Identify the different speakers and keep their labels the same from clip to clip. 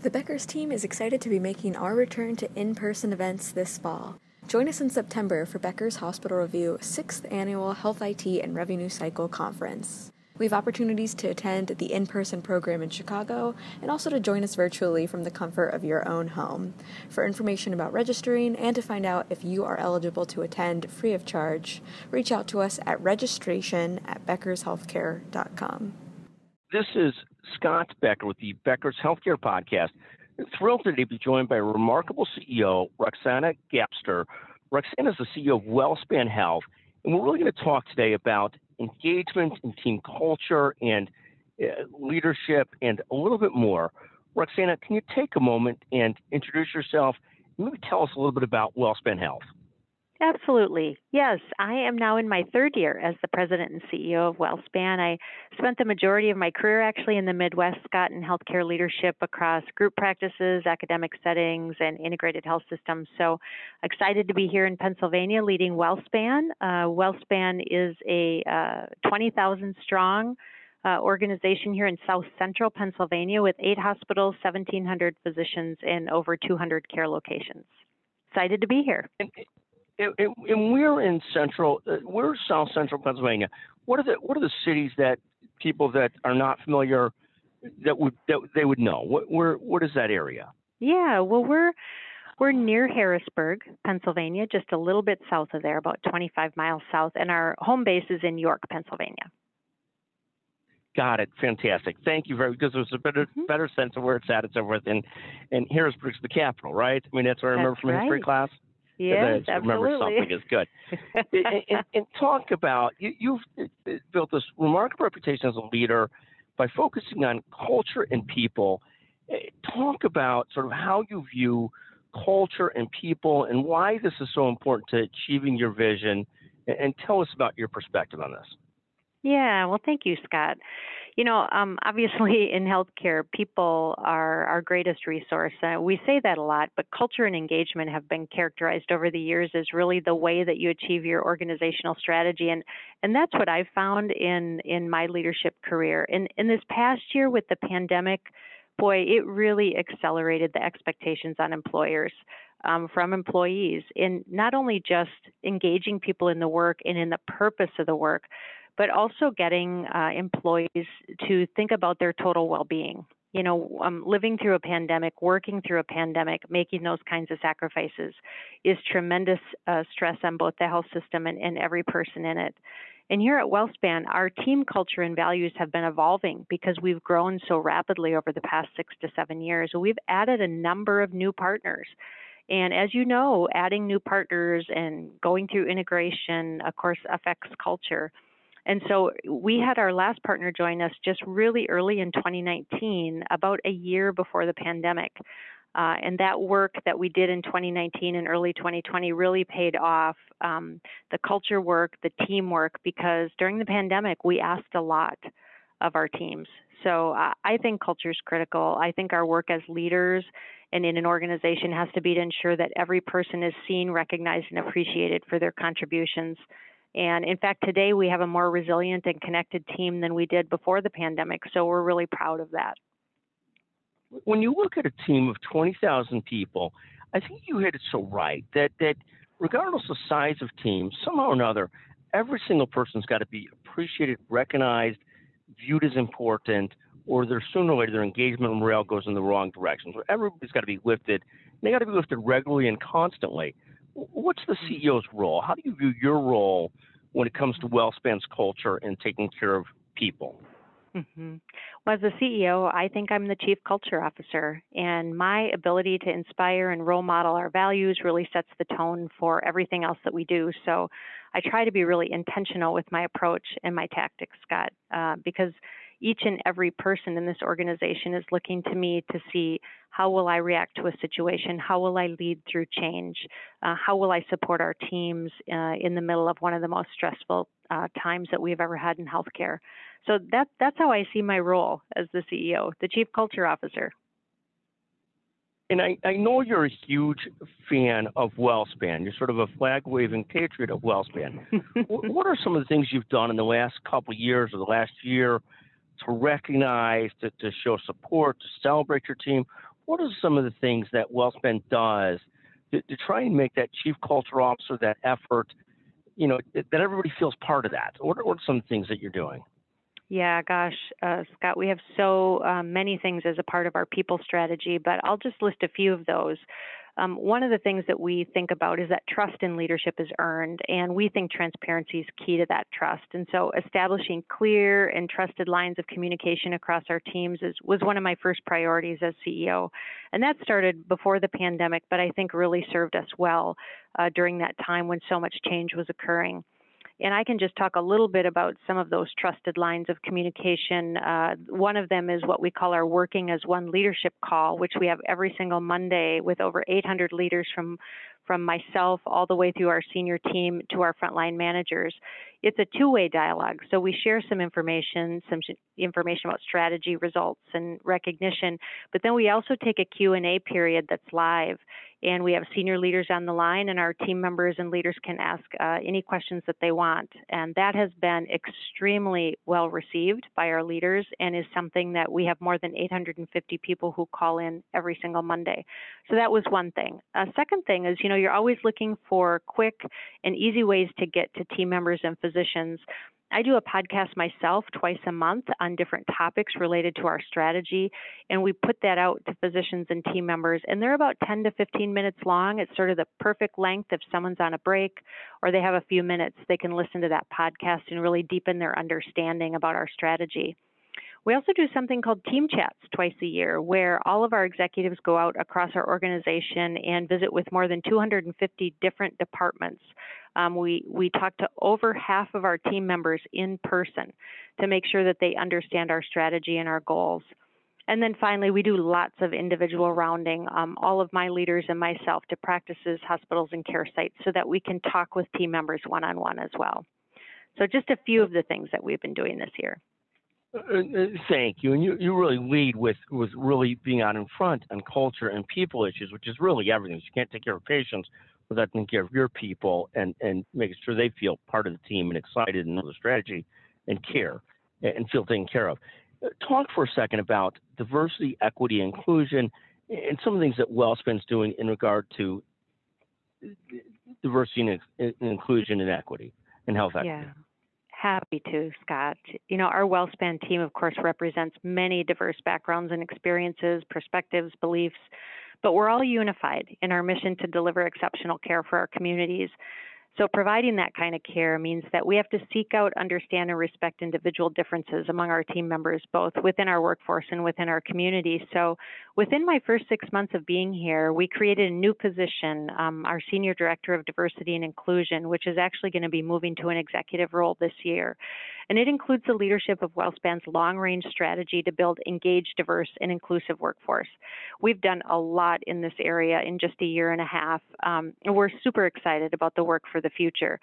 Speaker 1: The Beckers team is excited to be making our return to in person events this fall. Join us in September for Becker's Hospital Review 6th Annual Health IT and Revenue Cycle Conference. We have opportunities to attend the in person program in Chicago and also to join us virtually from the comfort of your own home. For information about registering and to find out if you are eligible to attend free of charge, reach out to us at registration at beckershealthcare.com.
Speaker 2: This is Scott Becker with the Becker's Healthcare Podcast. I'm thrilled today to be joined by a remarkable CEO, Roxanna Gapstur. Roxanna is the CEO of WellSpan Health, and we're really going to talk today about engagement and team culture and uh, leadership and a little bit more. Roxanna, can you take a moment and introduce yourself? Maybe tell us a little bit about WellSpan Health.
Speaker 3: Absolutely. Yes, I am now in my third year as the president and CEO of WellSpan. I spent the majority of my career actually in the Midwest, Scott, in healthcare leadership across group practices, academic settings, and integrated health systems. So excited to be here in Pennsylvania leading WellSpan. Uh, WellSpan is a uh, 20,000 strong uh, organization here in South Central Pennsylvania with eight hospitals, 1,700 physicians, and over 200 care locations. Excited to be here
Speaker 2: and, and we're in central, uh, we're South Central Pennsylvania. What are the what are the cities that people that are not familiar that would that they would know? What where what is that area?
Speaker 3: Yeah, well we're we're near Harrisburg, Pennsylvania, just a little bit south of there, about 25 miles south, and our home base is in York, Pennsylvania.
Speaker 2: Got it. Fantastic. Thank you very because there's a better mm-hmm. better sense of where it's at and so forth. And and Harrisburg's the capital, right? I mean that's what I remember
Speaker 3: that's
Speaker 2: from
Speaker 3: right.
Speaker 2: history class.
Speaker 3: Yes,
Speaker 2: absolutely. Remember something is good. and, and, and, talk about you, have built this remarkable reputation as a leader by focusing on culture and people. Eh, talk about sort of how you view culture and people and why this is so important to achieving your vision. And tell us about your perspective on this.
Speaker 3: Yeah, well, thank you, Scott. You know, um, obviously in healthcare, people are our greatest resource. Uh, we say that a lot, but culture and engagement have been characterized over the years as really the way that you achieve your organizational strategy, and and that's what I've found in in my leadership career. In in this past year with the pandemic, boy, it really accelerated the expectations on employers. Um, from employees in not only just engaging people in the work and in the purpose of the work, but also getting uh, employees to think about their total well-being. You know, um, living through a pandemic, working through a pandemic, making those kinds of sacrifices is tremendous uh, stress on both the health system and, and every person in it. And here at WellSpan, our team culture and values have been evolving because we've grown so rapidly over the past six to seven years. We've added a number of new partners. And as you know, adding new partners and going through integration, of course, affects culture. And so we had our last partner join us just really early in 2019, about a year before the pandemic. Uh, and that work that we did in 2019 and early 2020 really paid off. Um, the culture work, the teamwork, because during the pandemic, we asked a lot of our teams. So uh, I think culture is critical. I think our work as leaders and in an organization has to be to ensure that every person is seen, recognized, and appreciated for their contributions and in fact, today we have a more resilient and connected team than we did before the pandemic. So we're really proud of that.
Speaker 2: When you look at a team of 20,000 people, I think you hit it so right that, that regardless of size of team, somehow or another, every single person's got to be appreciated, recognized, viewed as important, or their sooner or later their engagement morale goes in the wrong direction. So everybody's got to be lifted. They got to be lifted regularly and constantly. What's the CEO's role? How do you view your role when it comes to WellSpan's culture and taking care of people?
Speaker 3: Mm-hmm. Well, as a CEO, I think I'm the chief culture officer, and my ability to inspire and role model our values really sets the tone for everything else that we do. So I try to be really intentional with my approach and my tactics, Scott, uh, because each and every person in this organization is looking to me to see how will I react to a situation, how will I lead through change, uh, how will I support our teams uh, in the middle of one of the most stressful uh, times that we've ever had in healthcare. So that that's how I see my role as the CEO, the chief culture officer.
Speaker 2: And I, I know you're a huge fan of WellSpan. You're sort of a flag waving patriot of WellSpan. what are some of the things you've done in the last couple of years or the last year to recognize, to, to show support, to celebrate your team? what are some of the things that WellSpan does to, to try and make that chief culture officer, that effort, you know, that everybody feels part of that? What are, what are some things that you're doing?
Speaker 3: Yeah, gosh, uh, Scott, we have so um, many things as a part of our people strategy, but I'll just list a few of those. Um, one of the things that we think about is that trust in leadership is earned, and we think transparency is key to that trust. And so, establishing clear and trusted lines of communication across our teams is, was one of my first priorities as CEO. And that started before the pandemic, but I think really served us well uh, during that time when so much change was occurring. And I can just talk a little bit about some of those trusted lines of communication. Uh, one of them is what we call our Working as One leadership call, which we have every single Monday with over 800 leaders from from myself all the way through our senior team to our frontline managers. It's a two-way dialogue. So we share some information, some information about strategy, results, and recognition, but then we also take a Q&A period that's live and we have senior leaders on the line and our team members and leaders can ask uh, any questions that they want and that has been extremely well received by our leaders and is something that we have more than 850 people who call in every single monday so that was one thing a second thing is you know you're always looking for quick and easy ways to get to team members and physicians I do a podcast myself twice a month on different topics related to our strategy, and we put that out to physicians and team members. And they're about 10 to 15 minutes long. It's sort of the perfect length if someone's on a break or they have a few minutes, they can listen to that podcast and really deepen their understanding about our strategy. We also do something called team chats twice a year, where all of our executives go out across our organization and visit with more than 250 different departments. Um, we, we talk to over half of our team members in person to make sure that they understand our strategy and our goals. And then finally, we do lots of individual rounding, um, all of my leaders and myself to practices, hospitals, and care sites so that we can talk with team members one on one as well. So, just a few of the things that we've been doing this year.
Speaker 2: Uh, uh, thank you. And you, you really lead with, with really being out in front on culture and people issues, which is really everything. You can't take care of patients without taking care of your people and, and making sure they feel part of the team and excited and know the strategy and care and feel taken care of. Uh, talk for a second about diversity, equity, inclusion, and some of the things that WellSpan's doing in regard to diversity and inclusion and equity and health equity.
Speaker 3: Yeah. Happy to, Scott. You know, our WellSpan team, of course, represents many diverse backgrounds and experiences, perspectives, beliefs, but we're all unified in our mission to deliver exceptional care for our communities. So, providing that kind of care means that we have to seek out, understand, and respect individual differences among our team members, both within our workforce and within our community. So, within my first six months of being here, we created a new position, um, our Senior Director of Diversity and Inclusion, which is actually going to be moving to an executive role this year and it includes the leadership of WellSpan's long-range strategy to build engaged, diverse, and inclusive workforce. We've done a lot in this area in just a year and a half, um, and we're super excited about the work for the future.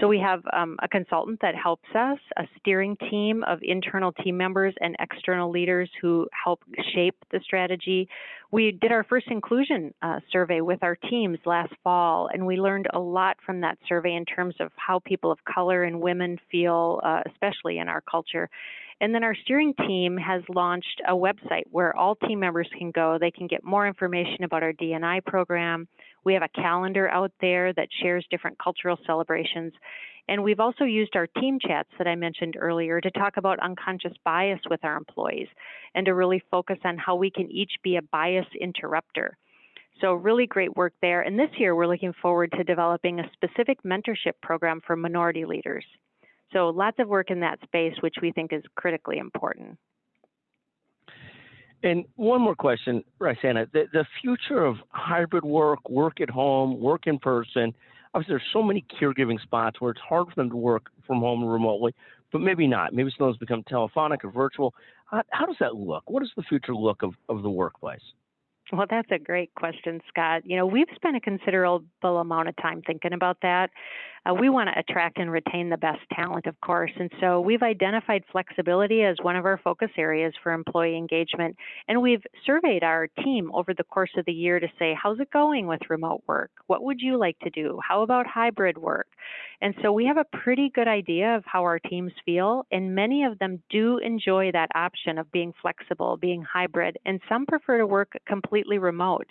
Speaker 3: So we have um, a consultant that helps us, a steering team of internal team members and external leaders who help shape the strategy. We did our first inclusion uh, survey with our teams last fall, and we learned a lot from that survey in terms of how people of color and women feel, uh, especially in our culture. And then our steering team has launched a website where all team members can go. They can get more information about our DNI program. We have a calendar out there that shares different cultural celebrations. And we've also used our team chats that I mentioned earlier to talk about unconscious bias with our employees and to really focus on how we can each be a bias interrupter. So, really great work there. And this year, we're looking forward to developing a specific mentorship program for minority leaders. So, lots of work in that space, which we think is critically important.
Speaker 2: And one more question, Roxanna. The, the future of hybrid work, work at home, work in person, obviously there's so many caregiving spots where it's hard for them to work from home remotely, but maybe not. Maybe some of those become telephonic or virtual. How, how does that look? What does the future look of, of the workplace?
Speaker 3: Well, that's a great question, Scott. You know, we've spent a considerable amount of time thinking about that. Uh, we want to attract and retain the best talent, of course. And so we've identified flexibility as one of our focus areas for employee engagement. And we've surveyed our team over the course of the year to say, how's it going with remote work? What would you like to do? How about hybrid work? And so we have a pretty good idea of how our teams feel. And many of them do enjoy that option of being flexible, being hybrid, and some prefer to work completely remote.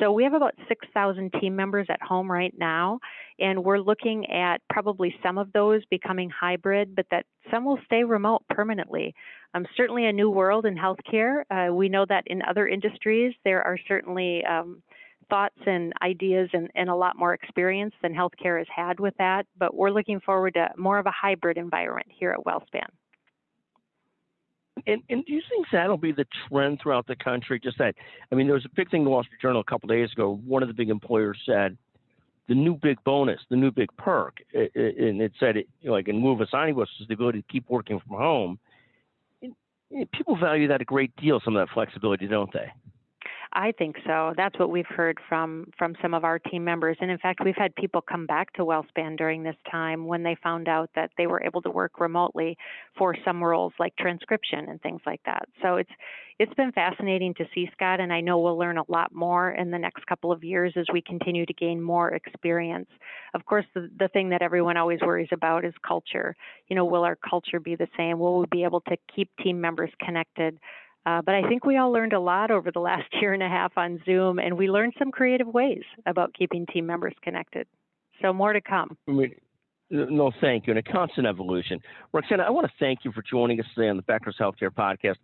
Speaker 3: So we have about 6,000 team members at home right now, and we're looking at probably some of those becoming hybrid, but that some will stay remote permanently. Um, certainly a new world in healthcare. Uh, we know that in other industries, there are certainly um, thoughts and ideas and, and, a lot more experience than healthcare has had with that, but we're looking forward to more of a hybrid environment here at WellSpan.
Speaker 2: And, and do you think that'll be the trend throughout the country? Just that, I mean, there was a big thing in the Wall Street Journal a couple days ago. One of the big employers said the new big bonus, the new big perk, and it said, it, you know, like in move a signing was the ability to keep working from home. And, and people value that a great deal, some of that flexibility, don't they?
Speaker 3: I think so. That's what we've heard from from some of our team members, and in fact, we've had people come back to WellSpan during this time when they found out that they were able to work remotely for some roles like transcription and things like that. So it's it's been fascinating to see Scott, and I know we'll learn a lot more in the next couple of years as we continue to gain more experience. Of course, the, the thing that everyone always worries about is culture. You know, will our culture be the same? Will we be able to keep team members connected? Uh, but I think we all learned a lot over the last year and a half on Zoom, and we learned some creative ways about keeping team members connected. So more to come.
Speaker 2: No, thank you. And a constant evolution. Roxanna, I want to thank you for joining us today on the Becker's Healthcare Podcast.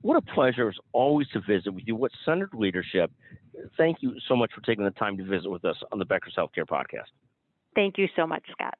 Speaker 2: What a pleasure as always to visit with you. What centered leadership. Thank you so much for taking the time to visit with us on the Becker's Healthcare Podcast.
Speaker 3: Thank you so much, Scott.